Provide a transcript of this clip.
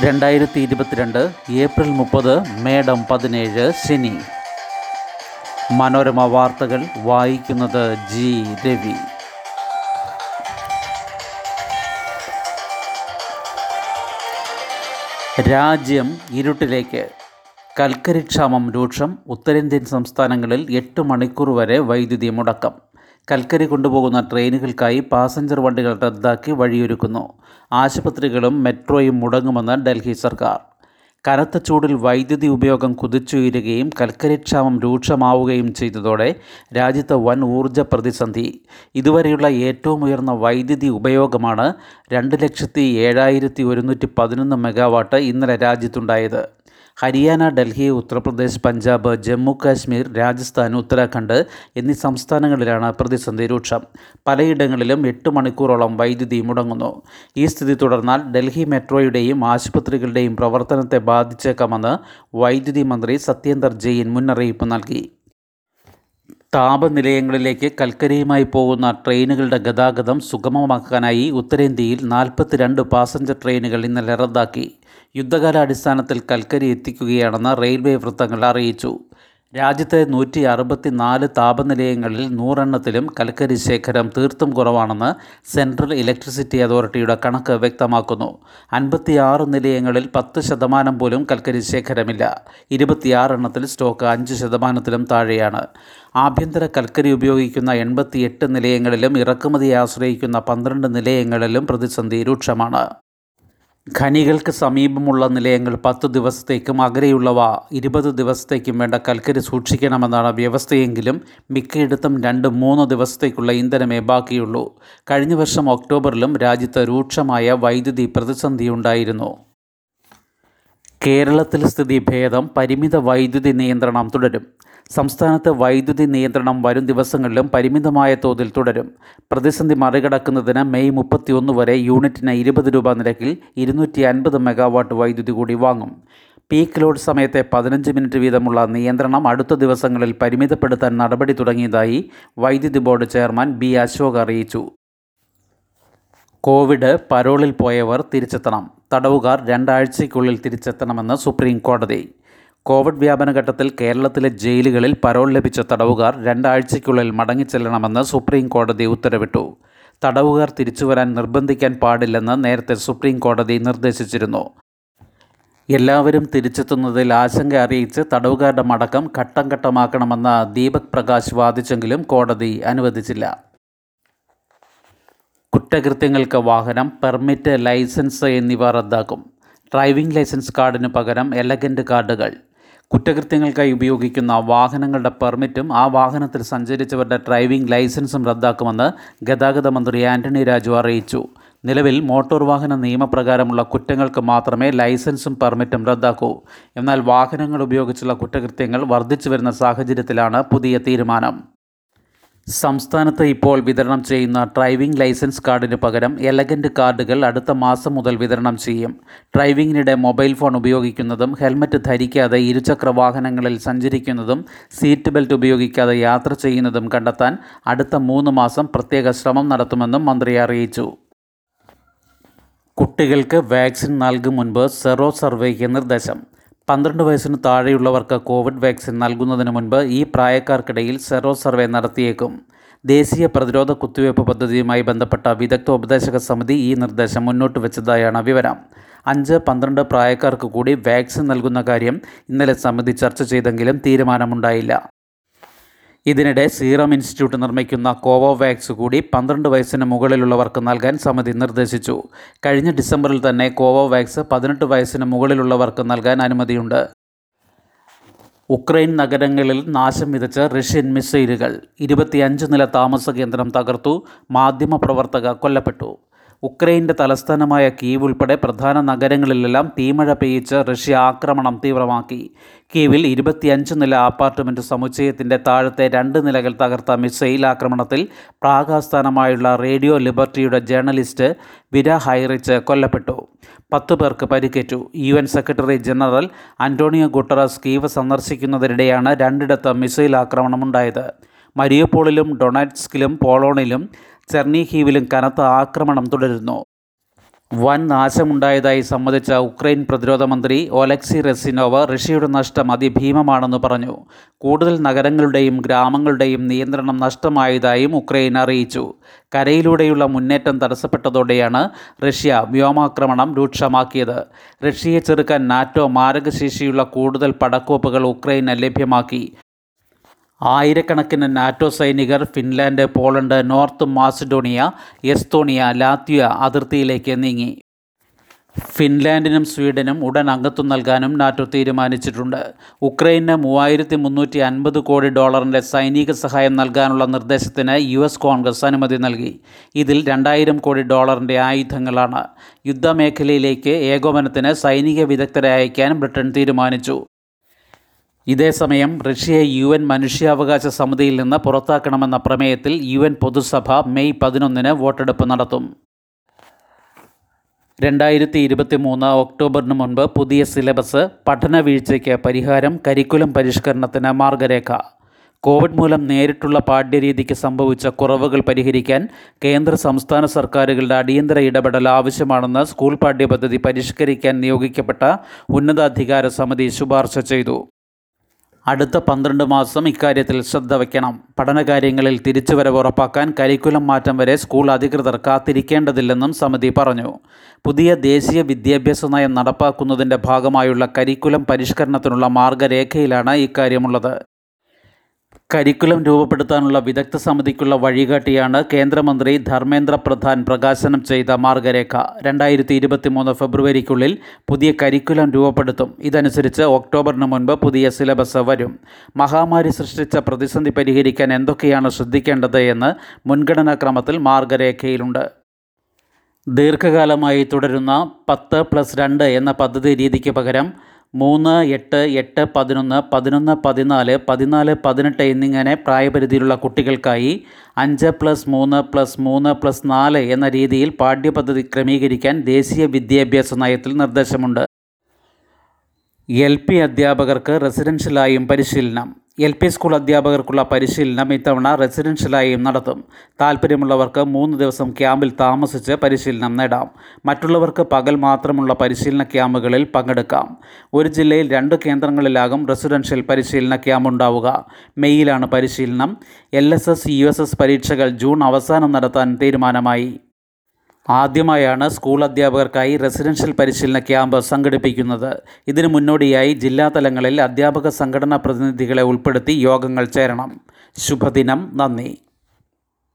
രണ്ടായിരത്തി ഇരുപത്തിരണ്ട് ഏപ്രിൽ മുപ്പത് മേഡം പതിനേഴ് ശനി. മനോരമ വാർത്തകൾ വായിക്കുന്നത് ജി രവി. രാജ്യം ഇരുട്ടിലേക്ക്. കൽക്കരി ക്ഷാമം രൂക്ഷം ഉത്തരേന്ത്യൻ സംസ്ഥാനങ്ങളിൽ എട്ട് മണിക്കൂർ വരെ വൈദ്യുതി മുടക്കം. കൽക്കരി കൊണ്ടുപോകുന്ന ട്രെയിനുകൾക്കായി പാസഞ്ചർ വണ്ടികൾ റദ്ദാക്കി വഴിയൊരുക്കുന്നു. ആശുപത്രികളും മെട്രോയും മുടങ്ങുമെന്ന് ഡൽഹി സർക്കാർ. കനത്ത ചൂടിൽ വൈദ്യുതി ഉപയോഗം കുതിച്ചുയരുകയും കൽക്കരി ക്ഷാമം രൂക്ഷമാവുകയും ചെയ്തതോടെ രാജ്യത്ത് വൻ ഊർജ പ്രതിസന്ധി. ഇതുവരെയുള്ള ഏറ്റവും ഉയർന്ന വൈദ്യുതി ഉപയോഗമാണ് രണ്ട് ലക്ഷത്തി ഏഴായിരത്തി ഒരുന്നൂറ്റി പതിനൊന്ന് മെഗാവാട്ട് ഇന്നലെ രാജ്യത്തുണ്ടായത്. ഹരിയാന ഡൽഹി ഉത്തർപ്രദേശ് പഞ്ചാബ് ജമ്മു കാശ്മീർ രാജസ്ഥാൻ ഉത്തരാഖണ്ഡ് എന്നീ സംസ്ഥാനങ്ങളിലാണ് പ്രതിസന്ധി രൂക്ഷം. പലയിടങ്ങളിലും എട്ട് മണിക്കൂറോളം വൈദ്യുതി മുടങ്ങുന്നു. ഈ സ്ഥിതി തുടർന്നാൽ ഡൽഹി മെട്രോയുടെയും ആശുപത്രികളുടെയും പ്രവർത്തനത്തെ ബാധിച്ചേക്കാമെന്ന് വൈദ്യുതി മന്ത്രി സത്യേന്ദർ ജെയിൻ മുന്നറിയിപ്പ് നൽകി. താപനിലയങ്ങളിലേക്ക് കൽക്കരിയുമായി പോകുന്ന ട്രെയിനുകളുടെ ഗതാഗതം സുഗമമാക്കാനായി ഉത്തരേന്ത്യയിൽ നാൽപ്പത്തിരണ്ട് പാസഞ്ചർ ട്രെയിനുകൾ ഇന്നലെ റദ്ദാക്കി. യുദ്ധകാലാടിസ്ഥാനത്തിൽ കൽക്കരി എത്തിക്കുകയാണെന്ന് റെയിൽവേ വൃത്തങ്ങൾ അറിയിച്ചു. രാജ്യത്തെ നൂറ്റി അറുപത്തി നാല് താപനിലയങ്ങളിൽ നൂറെണ്ണത്തിലും കൽക്കരി ശേഖരം തീർത്തും കുറവാണെന്ന് സെൻട്രൽ ഇലക്ട്രിസിറ്റി അതോറിറ്റിയുടെ കണക്ക് വ്യക്തമാക്കുന്നു. അൻപത്തിയാറ് നിലയങ്ങളിൽ പത്ത് ശതമാനം പോലും കൽക്കരി ശേഖരമില്ല. ഇരുപത്തിയാറെണ്ണത്തിൽ സ്റ്റോക്ക് അഞ്ച് ശതമാനത്തിലും താഴെയാണ്. ആഭ്യന്തര കൽക്കരി ഉപയോഗിക്കുന്ന എൺപത്തിയെട്ട് നിലയങ്ങളിലും ഇറക്കുമതിയെ ആശ്രയിക്കുന്ന പന്ത്രണ്ട് നിലയങ്ങളിലും പ്രതിസന്ധി രൂക്ഷമാണ്. ഖനികൾക്ക് സമീപമുള്ള നിലയങ്ങൾ പത്ത് ദിവസത്തേക്കും അകലെയുള്ളവ ഇരുപത് ദിവസത്തേക്കും വേണ്ട കൽക്കരി സൂക്ഷിക്കണമെന്നാണ് വ്യവസ്ഥയെങ്കിലും മിക്കയിടത്തും രണ്ട് മൂന്ന് ദിവസത്തേക്കുള്ള ഇന്ധനമേ ബാക്കിയുള്ളൂ. കഴിഞ്ഞ വർഷം ഒക്ടോബറിലും രാജ്യത്ത് രൂക്ഷമായ വൈദ്യുതി പ്രതിസന്ധിയുണ്ടായിരുന്നു. കേരളത്തിൽ സ്ഥിതി ഭേദം പരിമിത വൈദ്യുതി നിയന്ത്രണം തുടരും. സംസ്ഥാനത്ത് വൈദ്യുതി നിയന്ത്രണം വരും ദിവസങ്ങളിലും പരിമിതമായ തോതിൽ തുടരും. പ്രതിസന്ധി മറികടക്കുന്നതിന് മെയ് മുപ്പത്തിയൊന്ന് വരെ യൂണിറ്റിന് ഇരുപത് രൂപ നിരക്കിൽ ഇരുന്നൂറ്റി അൻപത് മെഗാവാട്ട് വൈദ്യുതി കൂടി വാങ്ങും. പീക്ക് ലോഡ് സമയത്തെ പതിനഞ്ച് മിനിറ്റ് വീതമുള്ള നിയന്ത്രണം അടുത്ത ദിവസങ്ങളിൽ പരിമിതപ്പെടുത്താൻ നടപടി തുടങ്ങിയതായി വൈദ്യുതി ബോർഡ് ചെയർമാൻ ബി അശോക് അറിയിച്ചു. കോവിഡ് പരോളിൽ പോയവർ തിരിച്ചെത്തണം. തടവുകാർ രണ്ടാഴ്ചയ്ക്കുള്ളിൽ തിരിച്ചെത്തണമെന്ന് സുപ്രീം കോടതി കോവിഡ് വ്യാപനഘട്ടത്തിൽ കേരളത്തിലെ ജയിലുകളിൽ പരോൾ ലഭിച്ച തടവുകാർ രണ്ടാഴ്ചയ്ക്കുള്ളിൽ മടങ്ങിച്ചെല്ലണമെന്ന് സുപ്രീം കോടതി ഉത്തരവിട്ടു. തടവുകാർ തിരിച്ചുവരാൻ നിർബന്ധിക്കാൻ പാടില്ലെന്ന് നേരത്തെ സുപ്രീം കോടതി നിർദ്ദേശിച്ചിരുന്നു. എല്ലാവരും തിരിച്ചെത്തുന്നതിൽ ആശങ്ക അറിയിച്ച് തടവുകാരുടെ മടക്കം ഘട്ടം ഘട്ടമാക്കണമെന്ന് ദീപക് പ്രകാശ് വാദിച്ചെങ്കിലും കോടതി അനുവദിച്ചില്ല. കുറ്റകൃത്യങ്ങൾക്ക് വാഹനം പെർമിറ്റ് ലൈസൻസ് എന്നിവ റദ്ദാക്കും. ഡ്രൈവിംഗ് ലൈസൻസ് കാർഡിന് പകരം എലഗന്റ് കാർഡുകൾ. കുറ്റകൃത്യങ്ങൾക്കായി ഉപയോഗിക്കുന്ന വാഹനങ്ങളുടെ പെർമിറ്റും ആ വാഹനത്തിൽ സഞ്ചരിച്ചവരുടെ ഡ്രൈവിംഗ് ലൈസൻസും റദ്ദാക്കുമെന്ന് ഗതാഗത മന്ത്രി ആന്റണി രാജു അറിയിച്ചു. നിലവിൽ മോട്ടോർ വാഹന നിയമപ്രകാരമുള്ള കുറ്റങ്ങൾക്ക് മാത്രമേ ലൈസൻസും പെർമിറ്റും റദ്ദാക്കൂ. എന്നാൽ വാഹനങ്ങൾ ഉപയോഗിച്ചുള്ള കുറ്റകൃത്യങ്ങൾ വർദ്ധിച്ചു വരുന്ന സാഹചര്യത്തിലാണ് പുതിയ തീരുമാനം. സംസ്ഥാനത്ത് ഇപ്പോൾ വിതരണം ചെയ്യുന്ന ഡ്രൈവിംഗ് ലൈസൻസ് കാർഡിന് പകരം എലഗന്റ് കാർഡുകൾ അടുത്ത മാസം മുതൽ വിതരണം ചെയ്യും. ഡ്രൈവിംഗിനിടെ മൊബൈൽ ഫോൺ ഉപയോഗിക്കുന്നതും ഹെൽമറ്റ് ധരിക്കാതെ ഇരുചക്ര വാഹനങ്ങളിൽ സഞ്ചരിക്കുന്നതും സീറ്റ് ബെൽറ്റ് ഉപയോഗിക്കാതെ യാത്ര ചെയ്യുന്നതും കണ്ടെത്താൻ അടുത്ത മൂന്ന് മാസം പ്രത്യേക ശ്രമം നടത്തുമെന്നും മന്ത്രി അറിയിച്ചു. കുട്ടികൾക്ക് വാക്സിൻ നൽകും മുൻപ് സെറോ സർവേക്ക് നിർദ്ദേശം. പന്ത്രണ്ട് വയസ്സിന് താഴെയുള്ളവർക്ക് കോവിഡ് വാക്സിൻ നൽകുന്നതിന് മുൻപ് ഈ പ്രായക്കാർക്കിടയിൽ സെറോ സർവേ നടത്തിയേക്കും. ദേശീയ പ്രതിരോധ കുത്തിവയ്പ് പദ്ധതിയുമായി ബന്ധപ്പെട്ട വിദഗ്ധ ഉപദേശക സമിതി ഈ നിർദ്ദേശം മുന്നോട്ട് വെച്ചതായാണ് വിവരം. അഞ്ച് പന്ത്രണ്ട് പ്രായക്കാർക്ക് കൂടി വാക്സിൻ നൽകുന്ന കാര്യം ഇന്നലെ സമിതി ചർച്ച ചെയ്തെങ്കിലും തീരുമാനമുണ്ടായില്ല. ഇതിനിടെ സീറം ഇൻസ്റ്റിറ്റ്യൂട്ട് നിർമ്മിക്കുന്ന കോവോവാക്സ് കൂടി പന്ത്രണ്ട് വയസ്സിന് മുകളിലുള്ളവർക്ക് നൽകാൻ സമിതി നിർദ്ദേശിച്ചു. കഴിഞ്ഞ ഡിസംബറിൽ തന്നെ കോവോവാക്സ് പതിനെട്ട് വയസ്സിന് മുകളിലുള്ളവർക്ക് നൽകാൻ അനുമതിയുണ്ട്. ഉക്രൈൻ നഗരങ്ങളിൽ നാശം വിതച്ച റഷ്യൻ മിസൈലുകൾ ഇരുപത്തിയഞ്ച് നില താമസ കേന്ദ്രം തകർത്തു. മാധ്യമപ്രവർത്തക കൊല്ലപ്പെട്ടു. ഉക്രൈന്റെ തലസ്ഥാനമായ കീവ് ഉൾപ്പെടെ പ്രധാന നഗരങ്ങളിലെല്ലാം തീമഴ പെയ്യിച്ച് റഷ്യ ആക്രമണം തീവ്രമാക്കി. കീവിൽ ഇരുപത്തിയഞ്ച് നില അപ്പാർട്ട്മെന്റ് സമുച്ചയത്തിന്റെ താഴത്തെ രണ്ട് നിലകൾ തകർത്ത മിസൈൽ ആക്രമണത്തിൽ പ്രാഗാസ്ഥാനമായുള്ള റേഡിയോ ലിബർട്ടിയുടെ ജേർണലിസ്റ്റ് വിര ഹൈറിച്ച് കൊല്ലപ്പെട്ടു. പത്ത് പേർക്ക് പരിക്കേറ്റു. U N secretary general Antonio Guterres Kyiv സന്ദർശിക്കുന്നതിനിടെയാണ് രണ്ടിടത്ത് മിസൈൽ ആക്രമണമുണ്ടായത്. മരിയപ്പോളിലും ഡൊണാറ്റ്സ്കിലും പോളോണിലും ചെർണീഹീവിലും കനത്ത ആക്രമണം തുടരുന്നു. വൻ നാശമുണ്ടായതായി സമ്മതിച്ച ഉക്രൈൻ പ്രതിരോധ മന്ത്രി ഒലക്സി റെസിനോവ റഷ്യയുടെ നഷ്ടം അതിഭീമമാണെന്ന് പറഞ്ഞു. കൂടുതൽ നഗരങ്ങളുടെയും ഗ്രാമങ്ങളുടെയും നിയന്ത്രണം നഷ്ടമായതായും ഉക്രൈൻ അറിയിച്ചു. കരയിലൂടെയുള്ള മുന്നേറ്റം തടസ്സപ്പെട്ടതോടെയാണ് റഷ്യ വ്യോമാക്രമണം രൂക്ഷമാക്കിയത്. റഷ്യയെ ചെറുക്കാൻ നാറ്റോ മാരകശേഷിയുള്ള കൂടുതൽ പടക്കോപ്പുകൾ ഉക്രൈന് ലഭ്യമാക്കി. ആയിരക്കണക്കിന് നാറ്റോ സൈനികർ Finland Poland North Macedonia Estonia Latvia അതിർത്തിയിലേക്ക് നീങ്ങി. ഫിൻലാൻഡിനും സ്വീഡനും ഉടൻ അംഗത്വം നൽകാനും നാറ്റോ തീരുമാനിച്ചിട്ടുണ്ട്. ഉക്രൈന് മൂവായിരത്തി മുന്നൂറ്റി അൻപത് കോടി ഡോളറിന്റെ സൈനിക സഹായം നൽകാനുള്ള നിർദ്ദേശത്തിന് യു എസ് കോൺഗ്രസ് അനുമതി നൽകി. ഇതിൽ രണ്ടായിരം കോടി ഡോളറിന്റെ ആയുധങ്ങളാണ്. യുദ്ധമേഖലയിലേക്ക് ഏകോപനത്തിന് സൈനിക വിദഗ്ധരെ അയക്കാൻ ബ്രിട്ടൻ തീരുമാനിച്ചു. ഇതേസമയം റഷ്യയെ യു എൻ മനുഷ്യാവകാശ സമിതിയിൽ നിന്ന് പുറത്താക്കണമെന്ന പ്രമേയത്തിൽ യു എൻ പൊതുസഭ മെയ് പതിനൊന്നിന് വോട്ടെടുപ്പ് നടത്തും. രണ്ടായിരത്തി ഇരുപത്തി മൂന്ന് ഒക്ടോബറിന് മുൻപ് പുതിയ സിലബസ് പഠന വീഴ്ചയ്ക്ക് പരിഹാരം കരിക്കുലം പരിഷ്കരണത്തിന് മാർഗരേഖ. കോവിഡ് മൂലം നേരിട്ടുള്ള പാഠ്യരീതിക്ക് സംഭവിച്ച കുറവുകൾ പരിഹരിക്കാൻ കേന്ദ്ര സംസ്ഥാന സർക്കാരുകളുടെ അടിയന്തര ഇടപെടൽ ആവശ്യമാണെന്ന് സ്കൂൾ പാഠ്യപദ്ധതി പരിഷ്കരിക്കാൻ നിയോഗിക്കപ്പെട്ട ഉന്നതാധികാര സമിതി ശുപാർശ ചെയ്തു. അടുത്ത പന്ത്രണ്ട് മാസം ഇക്കാര്യത്തിൽ ശ്രദ്ധ വയ്ക്കണം. പഠനകാര്യങ്ങളിൽ തിരിച്ചുവരവ് ഉറപ്പാക്കാൻ കരിക്കുലം മാറ്റം വരെ സ്കൂൾ അധികൃതർ കാത്തിരിക്കേണ്ടതില്ലെന്നും സമിതി പറഞ്ഞു. പുതിയ ദേശീയ വിദ്യാഭ്യാസ നയം നടപ്പാക്കുന്നതിന്റെ ഭാഗമായുള്ള കരിക്കുലം പരിഷ്കരണത്തിനുള്ള മാർഗരേഖയിലാണ് ഇക്കാര്യമുള്ളത്. കരിക്കുലം രൂപപ്പെടുത്താനുള്ള വിദഗ്ധ സമിതിക്കുള്ള വഴികാട്ടിയാണ് കേന്ദ്രമന്ത്രി ധർമ്മേന്ദ്ര പ്രധാൻ പ്രകാശനം ചെയ്ത മാർഗരേഖ. രണ്ടായിരത്തി ഇരുപത്തി മൂന്ന് ഫെബ്രുവരിക്കുള്ളിൽ പുതിയ കരിക്കുലം രൂപപ്പെടുത്തും. ഇതനുസരിച്ച് ഒക്ടോബറിന് മുൻപ് പുതിയ സിലബസ് വരും. മഹാമാരി സൃഷ്ടിച്ച പ്രതിസന്ധി പരിഹരിക്കാൻ എന്തൊക്കെയാണ് ശ്രദ്ധിക്കേണ്ടത് എന്ന് മുൻഗണനാക്രമത്തിൽ മാർഗരേഖയിലുണ്ട്. ദീർഘകാലമായി തുടരുന്ന പത്ത് പ്ലസ് രണ്ട് എന്ന പദ്ധതി രീതിക്ക് പകരം മൂന്ന് എട്ട് എട്ട് പതിനൊന്ന് പതിനൊന്ന് പതിനാല് പതിനാല് പതിനെട്ട് എന്നിങ്ങനെ പ്രായപരിധിയിലുള്ള കുട്ടികൾക്കായി അഞ്ച് പ്ലസ് മൂന്ന് പ്ലസ് മൂന്ന് പ്ലസ് നാല് എന്ന രീതിയിൽ പാഠ്യപദ്ധതി ക്രമീകരിക്കാൻ ദേശീയ വിദ്യാഭ്യാസ നയത്തിൽ നിർദ്ദേശമുണ്ട്. എൽ പി അധ്യാപകർക്ക് റെസിഡൻഷ്യലായും പരിശീലനം. എൽ പി സ്കൂൾ അധ്യാപകർക്കുള്ള പരിശീലനം ഇത്തവണ റെസിഡൻഷ്യലായും നടത്തും. താൽപ്പര്യമുള്ളവർക്ക് മൂന്ന് ദിവസം ക്യാമ്പിൽ താമസിച്ച് പരിശീലനം നേടാം. മറ്റുള്ളവർക്ക് പകൽ മാത്രമുള്ള പരിശീലന ക്യാമ്പുകളിൽ പങ്കെടുക്കാം. ഒരു ജില്ലയിൽ രണ്ട് കേന്ദ്രങ്ങളിലാകും റെസിഡൻഷ്യൽ പരിശീലന ക്യാമ്പ് ഉണ്ടാവുക മെയ്യിലാണ് പരിശീലനം. L S S U S S പരീക്ഷകൾ ജൂൺ അവസാനം നടത്താൻ തീരുമാനമായി. ആദ്യമായാണ് സ്കൂൾ അധ്യാപകർക്കായി റെസിഡൻഷ്യൽ പരിശീലന ക്യാമ്പ് സംഘടിപ്പിക്കുന്നത്. ഇതിനു മുന്നോടിയായി ജില്ലാതലങ്ങളിൽ അധ്യാപക സംഘടനാ പ്രതിനിധികളെ ഉൾപ്പെടുത്തി യോഗങ്ങൾ ചേരണം. ശുഭദിനം. നന്ദി.